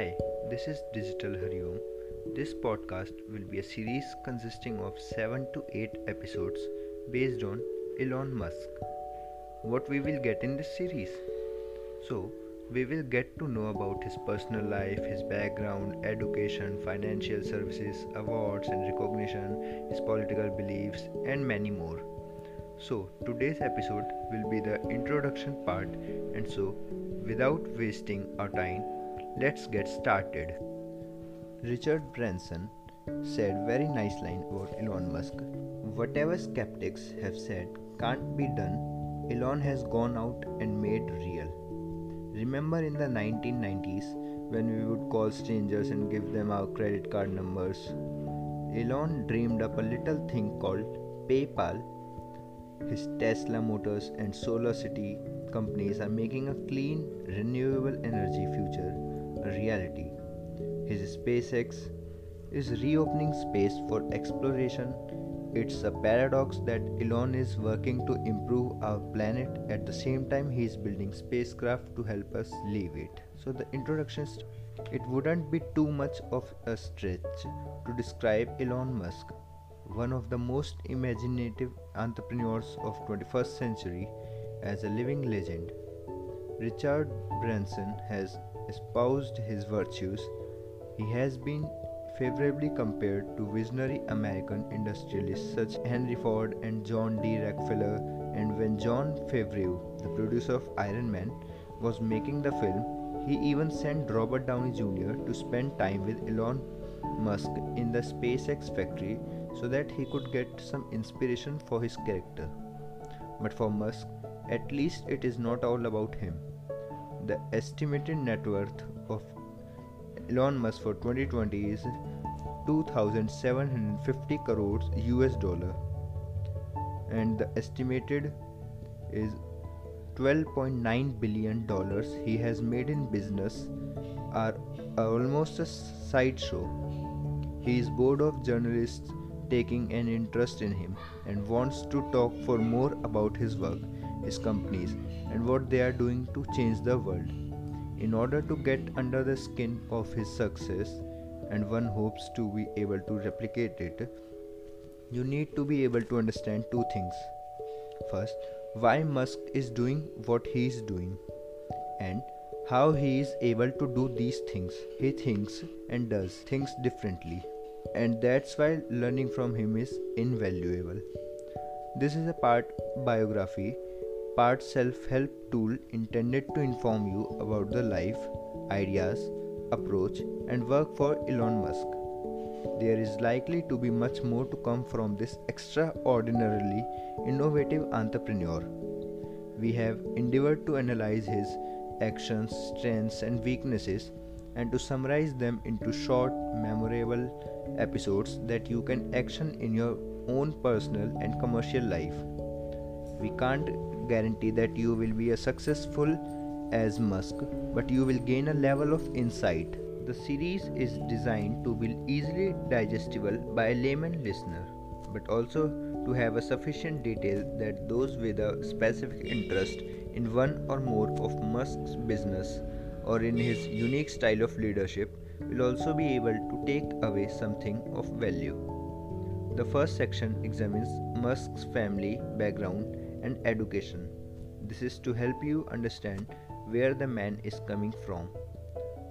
Hi, this is Digital Hariom. This podcast will be a series consisting of 7 to 8 episodes based on Elon Musk. What we will get in this series? So, we will get to know about his personal life, his background, education, financial services, awards and recognition, his political beliefs, and many more. So, today's episode will be the introduction part, and so, without wasting our time, Let's get started. Richard Branson said very nice line about Elon Musk. Whatever skeptics have said can't be done, Elon has gone out and made real. Remember in the 1990s when we would call strangers and give them our credit card numbers? Elon dreamed up a little thing called PayPal. His Tesla Motors and Solar City companies are making a clean, renewable energy future reality. His SpaceX is reopening space for exploration. It's a paradox that Elon is working to improve our planet at the same time he is building spacecraft to help us leave it. So the introduction it wouldn't be too much of a stretch to describe Elon Musk, one of the most imaginative entrepreneurs of 21st century as a living legend. Richard Branson has espoused his virtues, he has been favorably compared to visionary American industrialists such as Henry Ford and John D. Rockefeller. And when Jon Favreau, the producer of Iron Man, was making the film, he even sent Robert Downey Jr. to spend time with Elon Musk in the SpaceX factory so that he could get some inspiration for his character. But for Musk, at least it is not all about him. The estimated net worth of Elon Musk for 2020 is 2750 crores US dollar and the estimated is 12.9 billion dollars he has made in business are almost a sideshow. He is bored of journalists taking an interest in him and wants to talk for more about his work his companies, and what they are doing to change the world. In order to get under the skin of his success, and one hopes to be able to replicate it, you need to be able to understand two things. First, why Musk is doing what he is doing, and how he is able to do these things. He thinks and does things differently, and that's why learning from him is invaluable. This is a part biography part self help tool intended to inform you about the life, ideas, approach, and work for Elon Musk. There is likely to be much more to come from this extraordinarily innovative entrepreneur. We have endeavored to analyze his actions, strengths, and weaknesses and to summarize them into short, memorable episodes that you can action in your own personal and commercial life. We can't guarantee that you will be as successful as Musk, but you will gain a level of insight. The series is designed to be easily digestible by a layman listener, but also to have a sufficient detail that those with a specific interest in one or more of Musk's business or in his unique style of leadership will also be able to take away something of value. The first section examines Musk's family background and education. This is to help you understand where the man is coming from.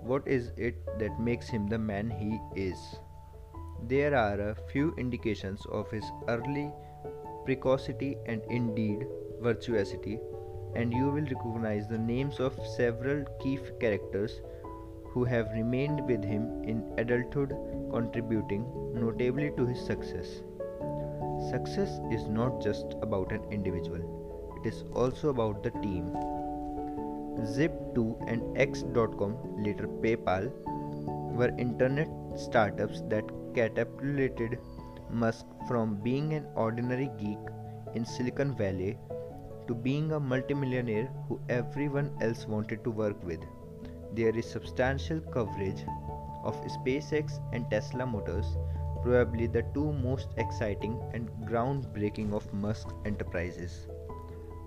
What is it that makes him the man he is? There are a few indications of his early precocity and indeed virtuosity, and you will recognize the names of several key characters who have remained with him in adulthood, contributing notably to his success. Success is not just about an individual, it is also about the team. Zip2 and X.com, later PayPal, were internet startups that catapulted Musk from being an ordinary geek in Silicon Valley to being a multimillionaire who everyone else wanted to work with. There is substantial coverage of SpaceX and Tesla Motors probably the two most exciting and groundbreaking of Musk's enterprises,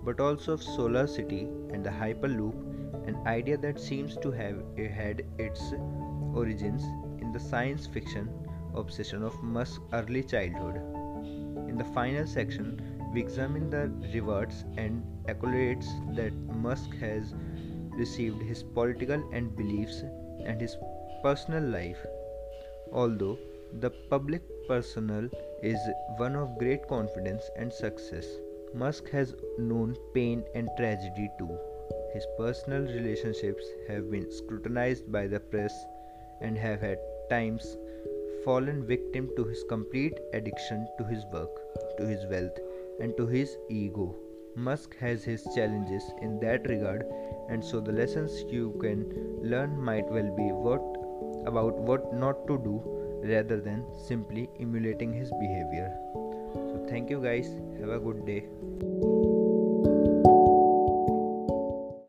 but also of Solar City and the Hyperloop, an idea that seems to have had its origins in the science fiction obsession of Musk's early childhood. In the final section, we examine the rewards and accolades that Musk has received his political and beliefs and his personal life. Although the public personnel is one of great confidence and success, Musk has known pain and tragedy too. His personal relationships have been scrutinized by the press and have at times fallen victim to his complete addiction to his work, to his wealth, and to his ego. Musk has his challenges in that regard, and so the lessons you can learn might well be what about what not to do rather than simply emulating his behavior. So, thank you guys. Have a good day.